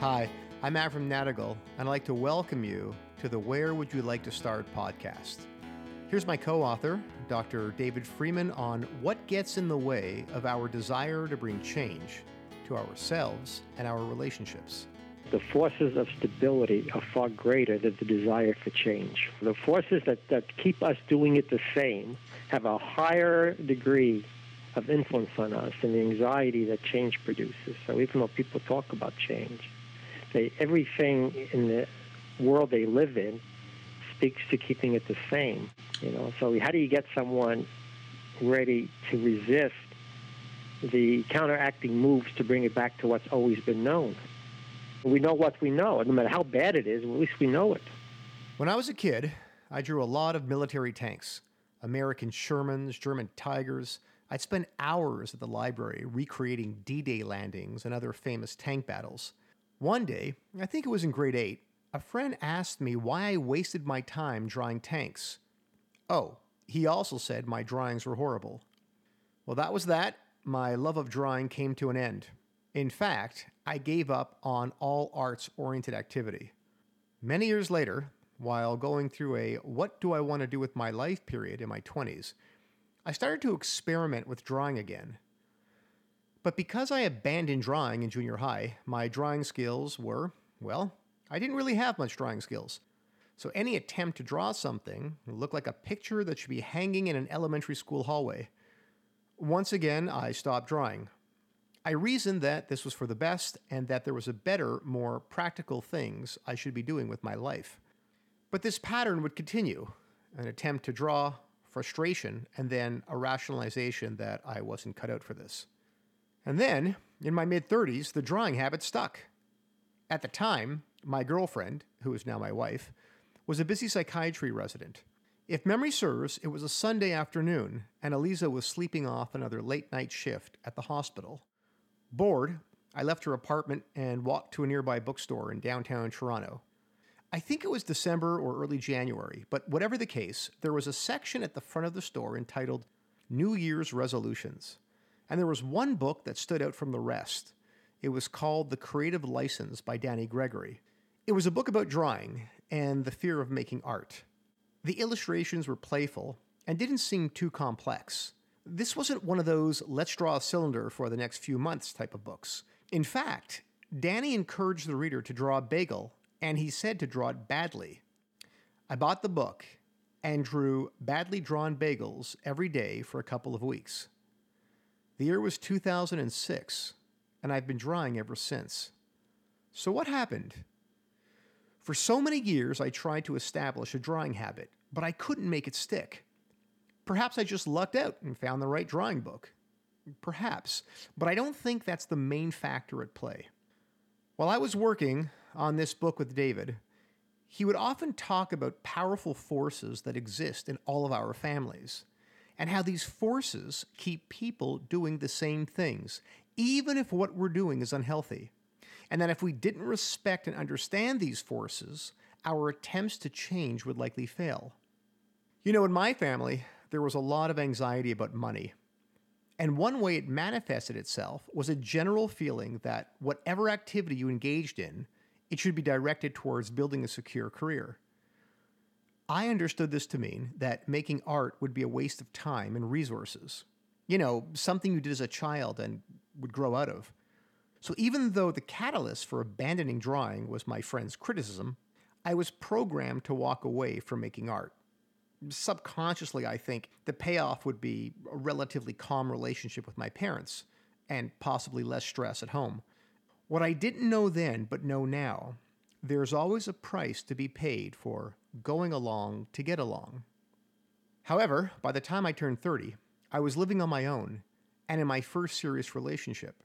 Hi, I'm Avram Nadigel, and I'd like to welcome you to the Where Would You Like to Start podcast. Here's my co author, Dr. David Freeman, on what gets in the way of our desire to bring change to ourselves and our relationships. The forces of stability are far greater than the desire for change. The forces that, that keep us doing it the same have a higher degree of influence on us than the anxiety that change produces. So even though people talk about change, they, everything in the world they live in speaks to keeping it the same. You know, so how do you get someone ready to resist the counteracting moves to bring it back to what's always been known? We know what we know, no matter how bad it is. At least we know it. When I was a kid, I drew a lot of military tanks, American Shermans, German Tigers. I'd spend hours at the library recreating D-Day landings and other famous tank battles. One day, I think it was in grade 8, a friend asked me why I wasted my time drawing tanks. Oh, he also said my drawings were horrible. Well, that was that. My love of drawing came to an end. In fact, I gave up on all arts oriented activity. Many years later, while going through a what do I want to do with my life period in my 20s, I started to experiment with drawing again. But because I abandoned drawing in junior high, my drawing skills were, well, I didn't really have much drawing skills. So any attempt to draw something looked like a picture that should be hanging in an elementary school hallway. Once again, I stopped drawing. I reasoned that this was for the best and that there was a better, more practical things I should be doing with my life. But this pattern would continue an attempt to draw, frustration, and then a rationalization that I wasn't cut out for this. And then, in my mid 30s, the drawing habit stuck. At the time, my girlfriend, who is now my wife, was a busy psychiatry resident. If memory serves, it was a Sunday afternoon, and Eliza was sleeping off another late night shift at the hospital. Bored, I left her apartment and walked to a nearby bookstore in downtown Toronto. I think it was December or early January, but whatever the case, there was a section at the front of the store entitled New Year's Resolutions. And there was one book that stood out from the rest. It was called The Creative License by Danny Gregory. It was a book about drawing and the fear of making art. The illustrations were playful and didn't seem too complex. This wasn't one of those let's draw a cylinder for the next few months type of books. In fact, Danny encouraged the reader to draw a bagel, and he said to draw it badly. I bought the book and drew badly drawn bagels every day for a couple of weeks. The year was 2006, and I've been drawing ever since. So, what happened? For so many years, I tried to establish a drawing habit, but I couldn't make it stick. Perhaps I just lucked out and found the right drawing book. Perhaps, but I don't think that's the main factor at play. While I was working on this book with David, he would often talk about powerful forces that exist in all of our families and how these forces keep people doing the same things, even if what we're doing is unhealthy. And that if we didn't respect and understand these forces, our attempts to change would likely fail. You know, in my family, there was a lot of anxiety about money. And one way it manifested itself was a general feeling that whatever activity you engaged in, it should be directed towards building a secure career. I understood this to mean that making art would be a waste of time and resources. You know, something you did as a child and would grow out of. So even though the catalyst for abandoning drawing was my friend's criticism, I was programmed to walk away from making art subconsciously, I think the payoff would be a relatively calm relationship with my parents and possibly less stress at home. What I didn't know then, but know now, there's always a price to be paid for going along to get along. However, by the time I turned 30, I was living on my own and in my first serious relationship.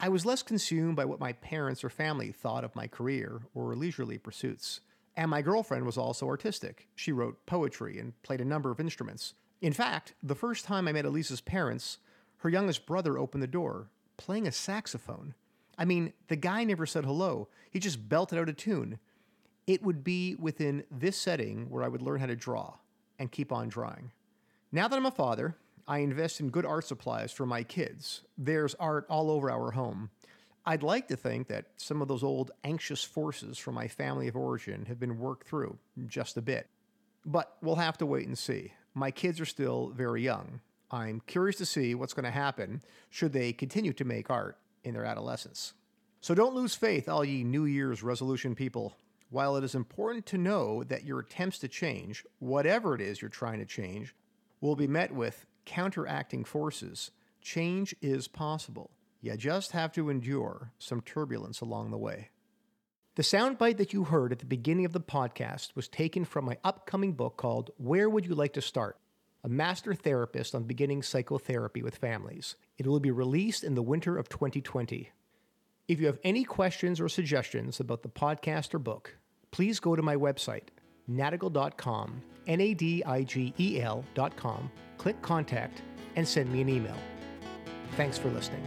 I was less consumed by what my parents or family thought of my career or leisurely pursuits. And my girlfriend was also artistic. She wrote poetry and played a number of instruments. In fact, the first time I met Elisa's parents, her youngest brother opened the door, playing a saxophone. I mean, the guy never said hello, he just belted out a tune. It would be within this setting where I would learn how to draw and keep on drawing. Now that I'm a father, I invest in good art supplies for my kids. There's art all over our home. I'd like to think that some of those old anxious forces from my family of origin have been worked through just a bit. But we'll have to wait and see. My kids are still very young. I'm curious to see what's going to happen should they continue to make art in their adolescence. So don't lose faith, all ye New Year's resolution people. While it is important to know that your attempts to change, whatever it is you're trying to change, will be met with counteracting forces, change is possible. You just have to endure some turbulence along the way. The soundbite that you heard at the beginning of the podcast was taken from my upcoming book called Where Would You Like to Start? A master therapist on beginning psychotherapy with families. It will be released in the winter of 2020. If you have any questions or suggestions about the podcast or book, please go to my website, nadigel.com, N A D I G E L.com, click contact, and send me an email. Thanks for listening.